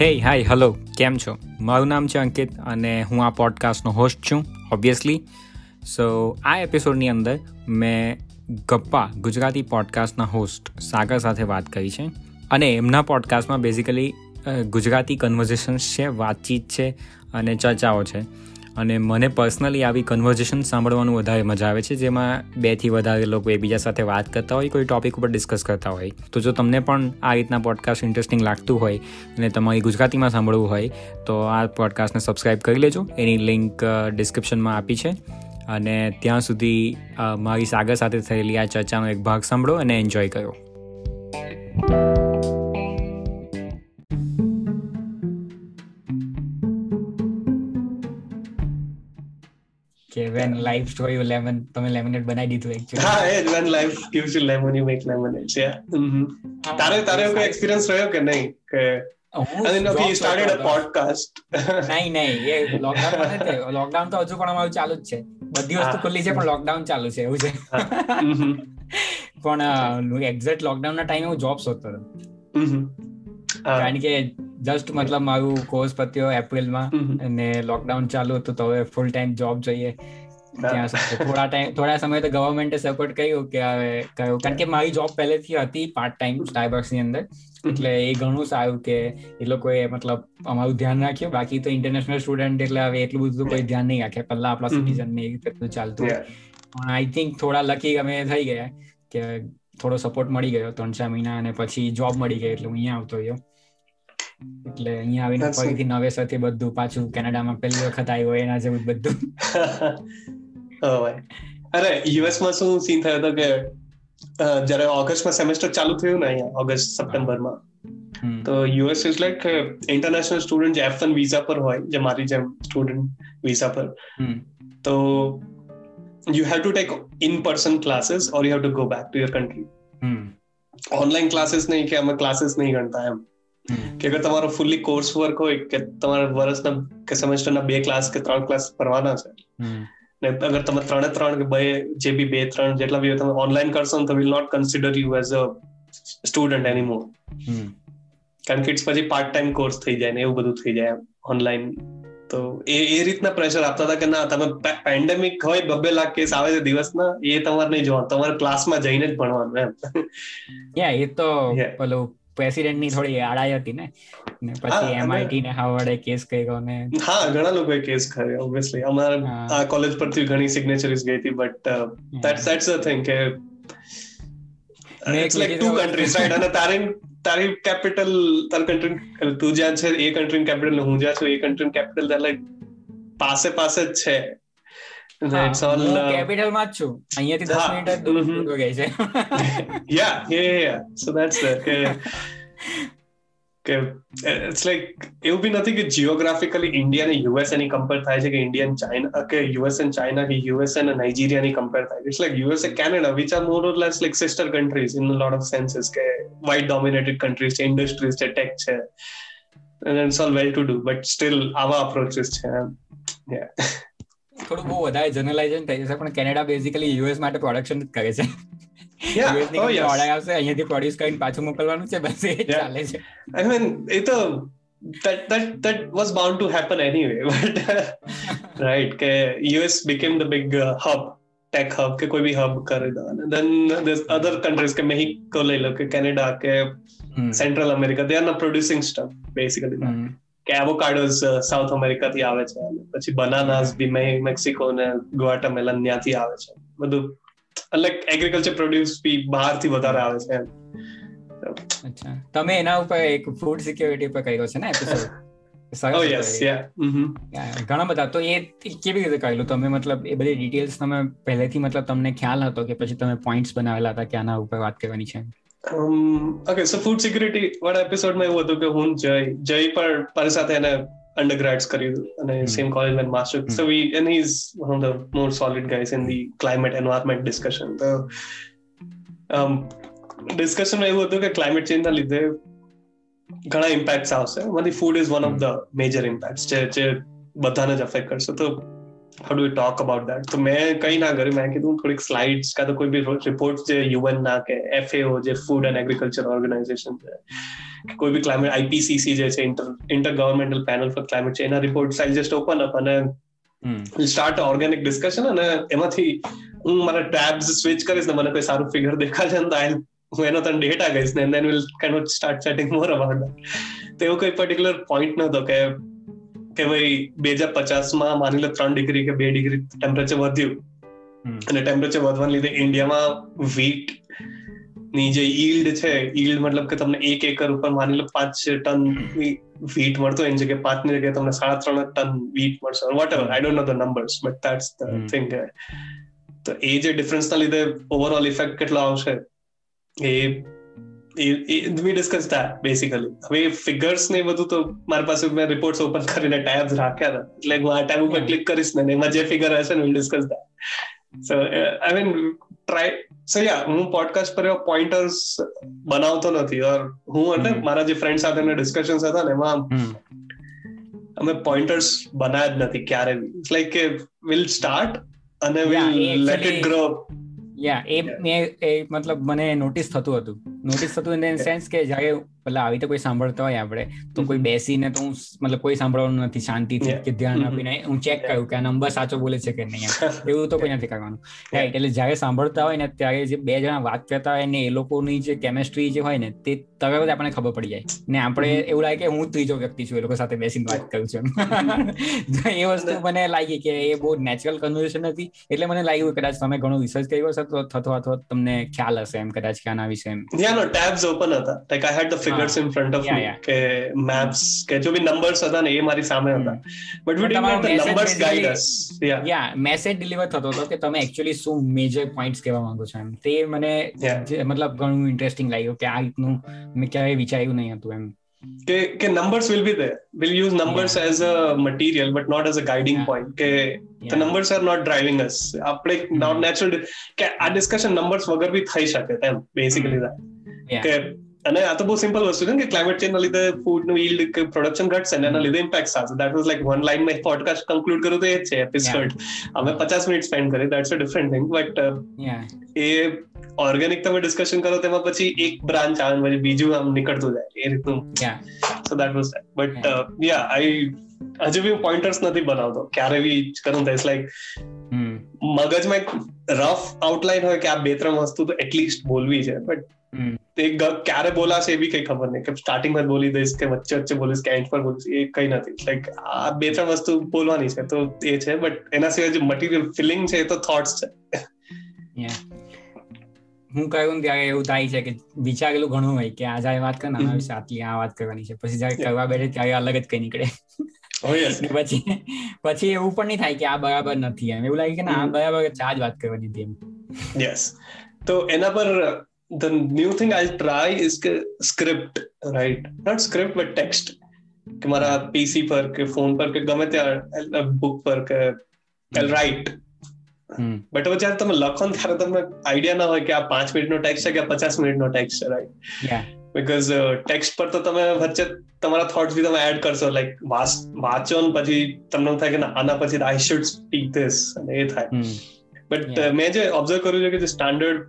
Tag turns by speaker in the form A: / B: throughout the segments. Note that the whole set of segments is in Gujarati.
A: હે હાય હલો કેમ છો? મારું નામ છે અંકિત અને હું આ પોડકાસ્ટનો હોસ્ટ છું ઓબ્વિયસલી સો આ એપિસોડની અંદર મેં ગપ્પા, ગુજરાતી પોડકાસ્ટના હોસ્ટ સાગર સાથે વાત કરી છે અને એમના પોડકાસ્ટમાં બેઝિકલી ગુજરાતી કન્વર્ઝેશન્સ છે, વાતચીત છે અને ચર્ચાઓ છે. અને મને પર્સનલી આવી કન્વર્ઝેશન સાંભળવાનું વધારે મજા આવે છે, જેમાં બેથી વધારે લોકો એકબીજા સાથે વાત કરતા હોય, કોઈ ટોપિક ઉપર ડિસ્કસ કરતા હોય. તો જો તમને પણ આ રીતના પોડકાસ્ટ ઇન્ટરેસ્ટિંગ લાગતું હોય અને તમારી ગુજરાતીમાં સાંભળવું હોય, તો આ પોડકાસ્ટને સબસ્ક્રાઈબ કરી લેજો. એની લિંક ડિસ્ક્રિપ્શનમાં આપી છે. અને ત્યાં સુધી મારી સાગર સાથે થયેલી આ ચર્ચાનો એક ભાગ સાંભળો અને એન્જોય કરો. કે when life show you lemon તમે લેમિનેટ બનાવી દીધું
B: એકચ્યુઅલી હા એ when life gives you lemon you make lemonade yeah તારે તારે કોઈ એક્સપિરિયન્સ રહ્યો કે નહીં? કે નહીં
A: નહીં એ લોકડાઉન લોકડાઉન તો હજુ પણ અમારું ચાલુ જ છે. બધી વસ્તુ ખુલ્લી છે પણ લોકડાઉન ચાલુ છે એવું છે. પણ એક્ઝેક્ટ લોકડાઉન ના ટાઈમે હું જોબ શોધતો હતો. કારણ કે જસ્ટ મતલબ મારું કોર્સ પત્યો એપ્રિલમાં અને લોકડાઉન ચાલુ હતું તો હવે ફૂલ ટાઈમ જોબ જોઈએ ત્યાં થોડા ટાઈમ થોડા સમય તો ગવર્મેન્ટે સપોર્ટ કર્યું કે હવે કહ્યું કારણ કે મારી જોબ પહેલેથી હતી પાર્ટ ટાઈમ સ્ટારબક્સની અંદર એટલે એ ઘણું સારું કે એ લોકોએ મતલબ અમારું ધ્યાન રાખ્યું બાકી તો ઇન્ટરનેશનલ સ્ટુડન્ટ એટલે હવે એટલું બધું કોઈ ધ્યાન નહીં રાખે પહેલા આપણા સિટીઝન ને એ બધું ચાલતું પણ આઈ થિંક થોડા લકી અમે થઈ ગયા કે થોડો સપોર્ટ મળી ગયો ત્રણ ચાર મહિના અને પછી જોબ મળી ગઈ એટલે હું અહીંયા આવતો રહ્યો એટલે અહીંયા આવીને ફરીથી નવેસરથી બધું પાછું કેનેડામાં પહેલી વખત આવ્યો એના જેવું બધું.
B: અરે યુએસમાં શું સીન થયો હતો કે જ્યારે ઓગસ્ટમાં સેમેસ્ટર ચાલુ થયું ને અહીંયા ઓગસ્ટ સપ્ટેમ્બરમાં તો US is like international student જે એફ વન વિઝા પર હોય જે મારી જેમ સ્ટુડન્ટ વિઝા પર તો you have to take in person classes or you have to go back to your country online classes નહીં કે અમે ક્લાસીસ નહીં ગણતા એમ. કે અગર તમારો ફૂલી કોર્સ વર્ક હોય કે તમારા વર્ષના કે સેમેસ્ટરના બે ક્લાસ કે ત્રણ ક્લાસ ભરવાના છે ને અગર તમે ત્રણે ત્રણ કે બે જે બી બે ત્રણ જેટલા બી તમે ઓનલાઈન કરશો તો will not consider you as a student any more કારણ કે ઇટ્સ પછી પાર્ટ ટાઈમ કોર્સ થઈ જાય ને એવું બધું થઈ જાય ઓનલાઈન તો એ એ રીતના પ્રેશર આપતા હતા કે ના તમે પેન્ડેમિક હોય બબ્બે લાખ કેસ આવે છે દિવસના એ તમારે નહીં જોવાનું તમારે ક્લાસમાં જઈને જ ભણવાનું એમ.
A: યા એ તો પેલું પ્રેસિડેન્ટની થોડી આડાઈ હતી ને? ને પછી એમઆઈટી ને હાવર્ડે કેસ કર્યો ને?
B: હા ઘણા લોકોએ કેસ કર્યો ઓબ્વિયસલી અમારે આ કોલેજ પરથી ઘણી સિગ્નેચરીઝ ગઈ હતી but that's that's a thing કે it's like two countries right અને તારી તારી કેપિટલ તાર કન્ટ્રી તું જ્યાં છે એ કન્ટ્રી કેપિટલ હું જ્યાં છું એ કન્ટ્રી કેપિટલ લાઈક પાસે પાસે જ છે.
A: ઇટ્સ ઓલ કેપિટલમાં જ છું અહીંયાથી 10 મિનિટ દૂર ગઈ છે
B: યા યા સો ધેટ્સ ધેટ કે કે ઇટ્સ લાઈક એવું બી નથી કે જીઓગ્રાફિકલી ઇન્ડિયા ને યુએસની કમ્પેર થાય છે કે ઇન્ડિયન ચાઇના કે યુએસ એન્ડ ચાઇના કે યુએસ અને નાઇજીરિયા ની કમ્પેર થાય it's like US Canada which are more or less like sister countries in lot of senses કે વાઇટ ડોમિનેટેડ કન્ટ્રીઝ છે ઇન્ડસ્ટ્રીઝ છે ટેક છે and it's all well to do but still આવા અપ્રોચીસ છે yeah.
A: થોડું બહુ વધારે જનરલાઇઝેશન થઈ જશે પણ કેનેડા બેઝિકલી યુએસ માટે પ્રોડક્શન જ કરે છે ઓર્ડર આવશે અહીંયાથી પ્રોડ્યુસ કરીને પાછું મોકલવાનું છે બસ એ ચાલે છે
B: આઈ મીન એ તો that that that was bound to happen anyway but right કે US became the big uh, hub tech hub કે કોઈ બી hub કરે દો અને then there's other countries કે મેક્સિકો લઈ લો કે કેનેડા કે Central America they are not producing stuff basically કે એવોકાડોસ સાઉથ અમેરિકા થી આવે છે પછી બનાનાસ બી મેક્સિકો ને ગ્વાટામેલન ત્યાંથી આવે છે. બધું એટલે એગ્રીકલ્ચર પ્રોડ્યુસ બી બહારથી વધારે આવે છે
A: અચ્છા. તમે એના ઉપર એક ફૂડ સિક્યોરિટી પર કર્યો છે ને એપિસોડ ઘણા બધા. તો એ કેવી રીતે કહેલું? તમે મતલબ એ બધી ડિટેલ્સ તમે પહેલેથી મતલબ તમને ખ્યાલ હતો કે પછી તમે પોઈન્ટ્સ બનાવેલા હતા કે આના ઉપર વાત કરવાની છે?
B: ઓકે સો ફૂડ સિક્યુરિટી વાળા એપિસોડમાં એવું હતું કે હું જય જય પણ મારી સાથે એને undergrads કર્યું અને સેમ કોલેજમાં master so we and he is one of the more solid guys in the climate environment discussion તો ડિસ્કશન એવું હતું કે ક્લાઇમેટ ચેન્જના લીધે ઘણા ઇમ્પેક્ટ્સ આવશે. એમાંથી food is one of the major impact જે જે બધાને જ અફેક્ટ કરશે. તો how do talk about that તો મેં કઈ ના કર્યું મેં કીધું થોડીક સ્લાઇડ્સ કાં તો કોઈ બી રિપોર્ટ જે યુએન ના કે એફએઓ જે ફૂડ એન્ડ એગ્રીકલ્ચર ઓર્ગેનાઇઝેશન છે કોઈ બી ક્લાઇમેટ આઈપીસીસી જે છે inter intergovernmental panel for climate છે એના report I just open up અને સ્ટાર્ટ ઓર્ગેનિક ડિસ્કશન અને એમાંથી હું મારા ટેબ્સ સ્વિચ કરીશ ને મને કોઈ સારું ફિગર દેખાશે ને તો હું એનો તને ડેટા ગઈશ ને then will kind of start chatting more about that તો એવું કોઈ પર્ટિક્યુલર પોઈન્ટ નહોતો કે કે ભાઈ બે હજાર પચાસમાં માની લો ત્રણ ડિગ્રી કે બે ડિગ્રી ટેમ્પરેચર વધ્યું. અને ટેમ્પરેચર વધવાને લીધે ઇન્ડિયામાં વીટની જે ઈલ્ડ છે ઈલ્ડ મતલબ કે તમને એક એકર ઉપર માની લો પાંચ ટન વીટ મળતો એની જગ્યાએ પાંચની જગ્યાએ તમને સાડા ત્રણ ટન વીટ મળશે. Whatever I don't know the numbers but that's the thing તો એ જે ડિફરન્સ ના લીધે ઓવરઓલ ઇફેક્ટ કેટલો આવશે? એ વી ડિસ્કસ ધેટ બેસિકલી હવે ફિગર્સ ને બધું તો મારી પાસે મેં રિપોર્ટ્સ ઓપન કરીને ટેબ્સ રાખ્યા હતા. એટલે હું આ ટાઈમ ઉપર ક્લિક કરીશ ને એમાં જે ફિગર હશે ને will discuss that so I mean try so yeah હું પોડકાસ્ટ પર એવા પોઈન્ટર્સ બનાવતો નથી. ઓર હું એટલે મારા જે ફ્રેન્ડ સાથેના ડિસ્કશન્સ હતા ને એમાં અમે પોઈન્ટર્સ બનાવ્યા જ નથી ક્યારે બી. લાઈક કે વિલ સ્ટાર્ટ અને will let it grow
A: yeah એ એ મતલબ મને નોટિસ થતું હતું. નોટિસ થતું ઇન સેન્સ કે જ્યારે મતલબ આવી રીતે કોઈ સાંભળતા હોય આપણે તો કોઈ બેસીને તો હું મતલબ કોઈ સાંભળવાનું નથી શાંતિથી કે ધ્યાન આપીને હું ચેક કર્યું કે આ નંબર સાચો બોલે છે કે નહીં એવું તો કોઈ નથી કરવાનું. રાઈટ એટલે જ્યારે સાંભળતા હોય ને ત્યારે જે બે જણા વાત કરતા હોય ને એ લોકોની જે કેમેસ્ટ્રી જે હોય ને તે તરત જ આપણને ખબર પડી જાય. ને આપણે એવું લાગે કે હું ત્રીજો વ્યક્તિ છું એ લોકો સાથે બેસીને વાત કરું છું એ વસ્તુ મને લાગી કે એ બહુ નેચરલ કન્વર્ઝેશન હતી એટલે મને લાગ્યું કદાચ તમે ઘણો રિસર્ચ કર્યો હશે તો થતો અથવા તમને ખ્યાલ હશે એમ કદાચ કે આના વિશે એમ.
B: યા નો ટેબ્સ ઓપન હતા. Like I had the figures in front of me કે મેપ્સ કે જો બી નંબર્સ હતા ને એ મારી સામે હતા. But we did not the numbers guide us
A: yeah yeah message deliver થતો હતો કે તમે એકચ્યુઅલી શું મેજર પોઈન્ટ્સ કહેવા માંગો છો એમ. તે મને મતલબ ઘણું ઇન્ટરેસ્ટિંગ લાગ્યું કે આ રીતનું મેં ક્યારેય વિચાર્યું નહીં હતું એમ.
B: કે કે numbers will be there. We'll use numbers yeah. as a material but not as a guiding yeah. point. કે the numbers are not driving us. આપણે not natural કે આ ડિસ્કશન નંબર્સ વગર બી થઈ શકે તેમ બેસિકલી કે અને આ તો બહુ સિમ્પલ વસ્તુ છે કે ક્લાઇમેટ ચેન્જ ના લીધે ફૂડનું ઈલ્ડ કે પ્રોડક્શન ઘટશે ને એના લીધે ઇમ્પેક્ટ આવશે દેટ વોઝ લાઈક વન લાઈનમાં પોડકાસ્ટ કન્ક્લુડ કરું તો એ છે એપિસોડ અમે પચાસ મિનિટ સ્પેન્ડ કરી that's a different thing but A organic તમે ડિસ્કશન કરો તેમાં પછી એક બ્રાન્ચ આવે પછી બીજું આમ નીકળતું જાય એ રીતનું so that was but yeah I હજુ બી પોઈન્ટર્સ નથી બનાવતો ક્યારે બી કરું તો લાઈક મગજમાં એક રફ આઉટલાઈન હોય કે આ બે ત્રણ વસ્તુ તો એટલીસ્ટ બોલવી છે બટ તે ક્યારે બોલાશે એ બી કઈ ખબર નહીં કે સ્ટાર્ટિંગમાં જ બોલી દઈશ કે વચ્ચે વચ્ચે બોલીશ કે એન્ડ પર બોલીશ એ કઈ નથી લાઈક આ બે ત્રણ વસ્તુ બોલવાની છે તો એ છે બટ એના સિવાય જે મટીરિયલ ફિલિંગ છે એ તો થોટ્સ છે
A: હું કહ્યું ત્યારે એવું થાય છે કે વિચારેલું ઘણું હોય કે આજે વાત કર આના વિશે આટલી આ વાત કરવાની છે. પછી જયારે કરવા બેઠે ત્યારે અલગ જ કઈ નીકળે. પછી પછી એવું પણ નહીં થાય કે આ બરાબર નથી એમ. એવું લાગે કે ના આ બરાબર ચાર જ વાત કરવાની હતી એમ.
B: યસ તો એના પર the new thing I'll try is script, right? Not script, but text. કે મારા પીસી પર કે ફોન પર કે ગમે ત્યાં બુક પર કે આઈ રાઇટ બટ હવે જ્યારે તમે લખો ને ત્યારે તમને આઈડિયા ના હોય કે આ પાંચ મિનિટનો ટેક્સ્ટ છે કે પચાસ મિનિટનો ટેક્સ્ટ છે રાઈટ બીકોઝ ટેક્સ્ટ પર તો તમે વચ્ચે તમારા થોટ્સ બી તમે એડ કરશો લાઈક વાંચો ને પછી તમને થાય કે આના પછી આઈ શુડ સ્પીક ધીસ અને એ થાય બટ મેં જે ઓબ્ઝર્વ કર્યું છે કે જે સ્ટાન્ડર્ડ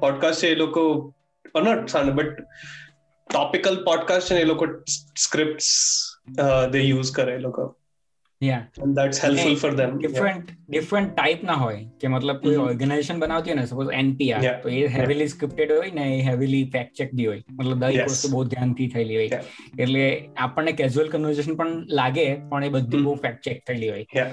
B: પોડકાસ્ટ છે એ લોકો not sane but topical podcast છે એ લોકો સ્ક્રિપ્ટ દે યુઝ કરે એ લોકો. That's helpful for them.
A: Different different type ના હોય કે મતલબ કોઈ ઓર્ગેનાઇઝેશન બનાવતી હોય ને સપોઝ એનપીઆર તો એ હેવીલી સ્ક્રિપ્ટેડ હોય ને એ હેવીલી ફેક્ટ ચેક બી હોય મતલબ દરેક વસ્તુ બહુ ધ્યાનથી થયેલી હોય એટલે આપણને કેઝ્યુઅલ કન્વર્ઝેશન પણ લાગે પણ એ બધું બહુ ફેક્ટ ચેક થયેલી હોય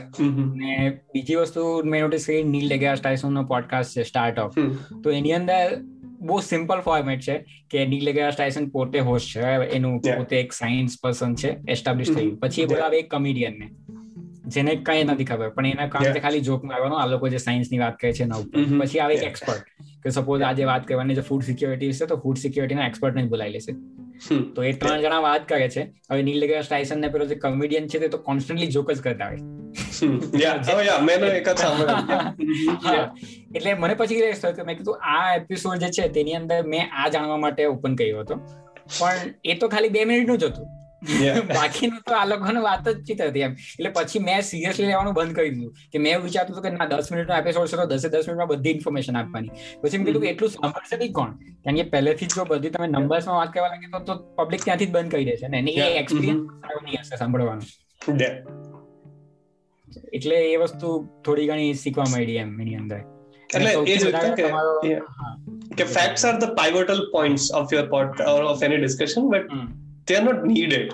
A: ને બીજી વસ્તુ મેં નોટિસ કરી નીલ ડેગ્રાસ ટાઇસન નો પોડકાસ્ટ છે સ્ટાર્ટ ઓફ તો એની અંદર બહુ સિમ્પલ ફોર્મેટ છે કે નીલ ડેગ્રાસ ટાઇસન પોતે હોસ્ટ છે એનું પોતે એક સાયન્સ પર્સન છે એસ્ટાબ્લિશ થયું પછી એ બોલાવે એક કમિડિયન ને જેને કઈ નથી ખબર પણ એના કામ ખાલી જોક મારવાનો આ લોકો જે સાયન્સની વાત કરે છે એના ઉપર. પછી આવે એક એક્સપર્ટ કે સપોઝ આજે વાત કરવાની જે ફૂડ સિક્યોરિટી છે તો ફૂડ સિક્યોરિટીના એક્સપર્ટ ને બોલાવી લેશે તો એ ત્રણ જણા વાત કરે છે. હવે નીલ ડેગ્રાસ ટાઇસન ને પેલો જે કોમેડિયન છે તે તો કોન્સ્ટન્ટલી જોક જ કરતા હોય. એટલે મને પછી મેં કીધું આ એપિસોડ જે છે તેની અંદર મેં આ જાણવા માટે ઓપન કર્યો હતો. પણ એ તો ખાલી બે મિનિટનું જ હતું. બાકીનું તો આ લોકોને વાત જ ચિત હતી એમ. એટલે પછી મેં સિરિયસલી લેવાનું બંધ કરી દીધું કે મેં વિચારતું હતું કે ના દસ મિનિટનો એપિસોડ છે તો દસે દસ મિનિટમાં બધી ઇન્ફોર્મેશન આપવાની. પછી મેં કીધું કે એટલું સાંભળશે નહીં કોણ? કારણ કે પહેલેથી જો બધી તમે નંબર્સમાં વાત કરવા લાગે તો પબ્લિક ત્યાંથી જ બંધ કરી દેશે ને. એ એક્સપિરિયન્સ સારો નહીં હશે સાંભળવાનું. એટલે એ વસ્તુ થોડી ઘણી શીખવા મળી એમ એની અંદર.
B: એટલે એ જ કે facts are the pivotal points of your pod of any discussion but they are not needed.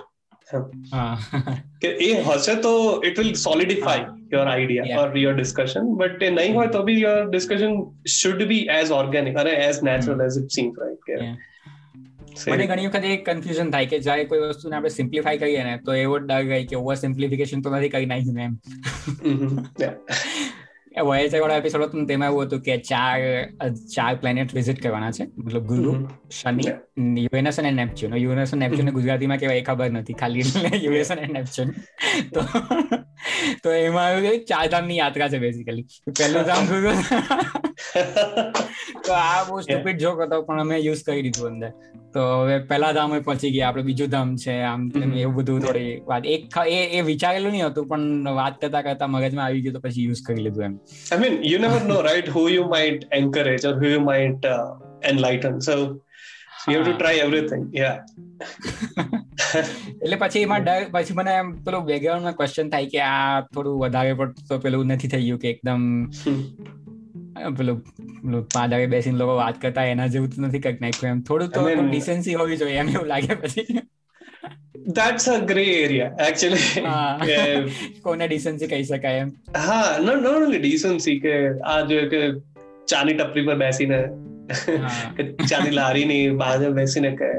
B: કે એ હશે તો it will solidify your idea or your discussion but એ નહીં હોય તો બી your discussion should be as organic અને as natural as it seems right કે
A: મને ઘણી વખત એક કન્ફ્યુઝન થાય કે જ્યારે કોઈ વસ્તુને આપણે સિમ્પ્લિફાઈ કરીએ ને તો એવો ડર ગઈ કે ઓવર સિમ્પ્લિફિકેશન તો નથી કરી નાખ્યું એમ. વોયેજર વાળા એપિસોડ હતો તેમાં એવું હતું કે ચાર ચાર પ્લેનેટ વિઝિટ કરવાના છે. મતલબ ગુરુ શનિ યુએનએસ અને નેપચ્યુન. યુએનએસ અને નેપચ્યુન ગુજરાતીમાં કેવાય ખબર નથી ખાલી. યુએસ અને નેપચ્યુન. તો તો એમાં ચાર ધામની યાત્રા છે બેઝિકલી પહેલું ધામ ગુરુ તો આ બહુ સ્ટુપિડ જોક હતો પણ અમે યુઝ કરી દીધું અંદર. તો હવે પહેલા ધામ પહોંચી ગયા આપણે બીજું ધામ છે આમ એવું બધું થોડી વાત. એક એ એ વિચારેલું નહીં હતું પણ વાત કરતા કરતા મગજમાં આવી ગયું તો પછી યુઝ કરી લીધું એમ.
B: I mean you never know right who you might encourage or who you might enlighten so you have to try everything yeah
A: એટલે પછી એમાં ડર પછી મને એમ પેલું બેકગ્રાઉન્ડમાં ક્વેશ્ચન થાય કે આ થોડું વધારે પડતું પેલું નથી થઈ ગયું કે એકદમ પેલું પેલું પાદારે બેસીને લોકો વાત કરતા એના જેવું તો નથી કંઈક નાખ્યું. એમ થોડું તો ડિસેન્સી હોવી જોઈએ એમ એવું લાગે પછી.
B: That's a gray area actually.
A: કોને ડિસેન્સી કહી શકાય એમ.
B: હા નો નો ઓન્લી ડિસેન્સી કે આ જો કે ચાની ટપરી પર બેસીને કે ચાની લારીની બહાર બેસીને કે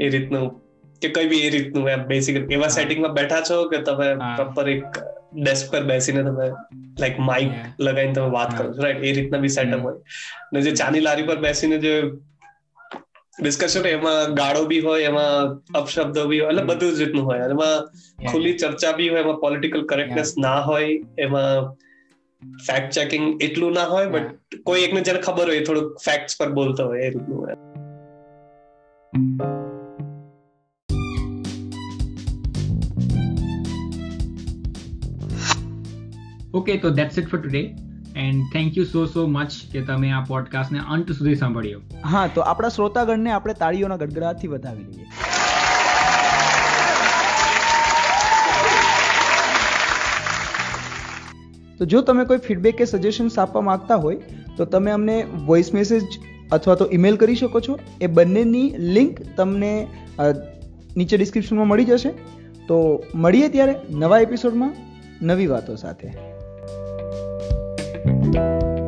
B: એ રીતનું કે કઈ બી એ રીતનું એમ બેસિકલી એવા સેટિંગમાં બેઠા છો કે તમે પ્રોપર એક ડેસ્ક પર બેસીને તમે લાઈક માઇક લગાવીને તમે વાત કરો છો રાઈટ એ રીતના બી સેટઅપ હોય. ને જે ચાની લારી પર બેસીને જે ડિસ્કશન એમાં ગાળો બી હોય એમાં અપશબ્દો બી હોય એટલે બધું જ રીતનું હોય. એમાં ખુલ્લી ચર્ચા બી હોય એમાં પોલિટિકલ કરેક્ટનેસ ના હોય એમાં ફેક્ટ ચેકિંગ એટલું ના હોય બટ કોઈ એકને જેને ખબર હોય થોડુંક ફેક્ટ્સ પર બોલતો હોય એ રીતનું હોય.
A: ઓકે તો that's it for today and thank you so so much કે તમે આ પોડકાસ્ટને અંત સુધી સાંભળ્યો.
C: હા, તો આપણા શ્રોતાગણને આપણે તાળીઓના ગડગડાટથી વધાવી લઈએ. તો જો તમે કોઈ ફીડબેક કે સજેશન્સ આપવા માંગતા હોય, તો તમે અમને વોઇસ મેસેજ અથવા તો ઈમેલ કરી શકો છો. એ બંનેની લિંક તમને નીચે ડિસ્ક્રિપ્શનમાં મળી જશે. તો મળીએ ત્યારે નવા એપિસોડમાં નવી વાતો સાથે. Thank you.